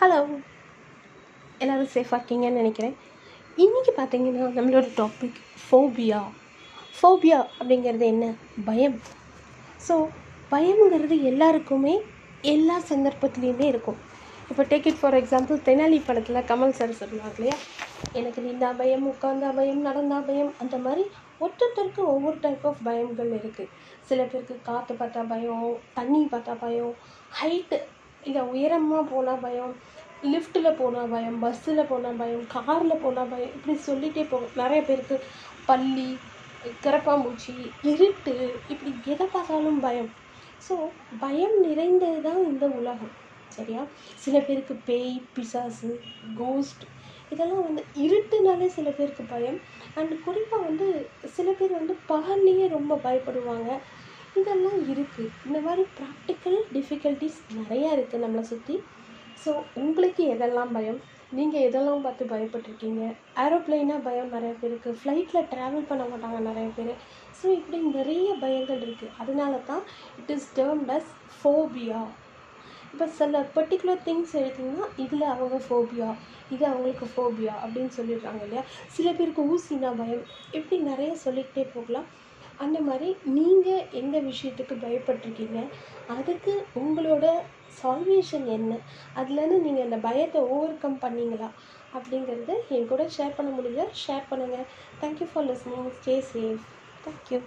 Hello எல்லோரும் சேஃபாக இருக்கீங்கன்னு நினைக்கிறேன். இன்றைக்கி பார்த்தீங்கன்னா நம்மளோட டாபிக் ஃபோபியா ஃபோபியா அப்படிங்கிறது என்ன? பயம். ஸோ பயம்ங்கிறது எல்லாருக்குமே எல்லா சந்தர்ப்பத்துலேயுமே இருக்கும். இப்போ take it for example Thenali படத்தில் கமல் சார் சொல்லுவாங்க இல்லையா? எனக்கு நின்றா பயம் உட்காந்தா பயம் நடந்தா பயம் அந்த மாதிரி ஒருத்தருக்கு ஒவ்வொரு டைப் ஆஃப் பயங்கள் இருக்குது சில பேருக்கு காற்று பார்த்தா பயம் தண்ணி பார்த்தா பயம் ஹைட்டு இல்லை உயரமாக போனால் பயம் லிஃப்ட்டில் போனால் பயம் பஸ்ஸில் போனால் பயம் காரில் போனால் பயம் இப்படி சொல்லிகிட்டே போகும். நிறைய பேருக்கு பள்ளி கரப்பாம்பூச்சி இருட்டு இப்படி எதை பார்த்தாலும் பயம். ஸோ பயம் நிறைந்தது தான் இந்த உலகம் சரியா? சில பேருக்கு பேய் பிசாசு கோஸ்ட் இதெல்லாம் வந்து இருட்டுனாலே சில பேருக்கு பயம். அண்ட் குறிப்பாக வந்து சில பேர் வந்து பகல்லையே ரொம்ப பயப்படுவாங்க. இதெல்லாம் இருக்குது இந்த மாதிரி ப்ராக்டிக்கல் டிஃபிகல்ட்டிஸ் நிறையா இருக்குது நம்மளை சுற்றி ஸோ உங்களுக்கு எதெல்லாம் பயம்? நீங்கள் எதெல்லாம் பார்த்து பயப்பட்டிருக்கீங்க? ஏரோப்ளைனாக பயம் நிறைய பேருக்கு. ஃப்ளைட்டில் ட்ராவல் பண்ண மாட்டாங்க நிறைய பேர். ஸோ இப்படி நிறைய பயங்கள் இருக்குது அதனால தான் it is termed as phobia இப்போ சில பர்டிகுலர் திங்ஸ் எடுத்திங்கன்னா இதில் அவங்க ஃபோபியா இது அவங்களுக்கு ஃபோபியா அப்படின்னு சொல்லிடுறாங்க இல்லையா? சில பேருக்கு ஊசினா பயம். இப்படி நிறைய சொல்லிக்கிட்டே போகலாம். அந்த மாதிரி நீங்கள் எந்த விஷயத்துக்கு பயப்பட்டிருக்கீங்க? அதுக்கு உங்களோட சால்வேஷன் என்ன? அதுலேருந்து நீங்கள் அந்த பயத்தை ஓவர் கம் பண்ணீங்களா? அப்படிங்கிறத என் கூட ஷேர் பண்ண முடியல ஷேர் பண்ணுங்கள் thank you for listening stay safe thank you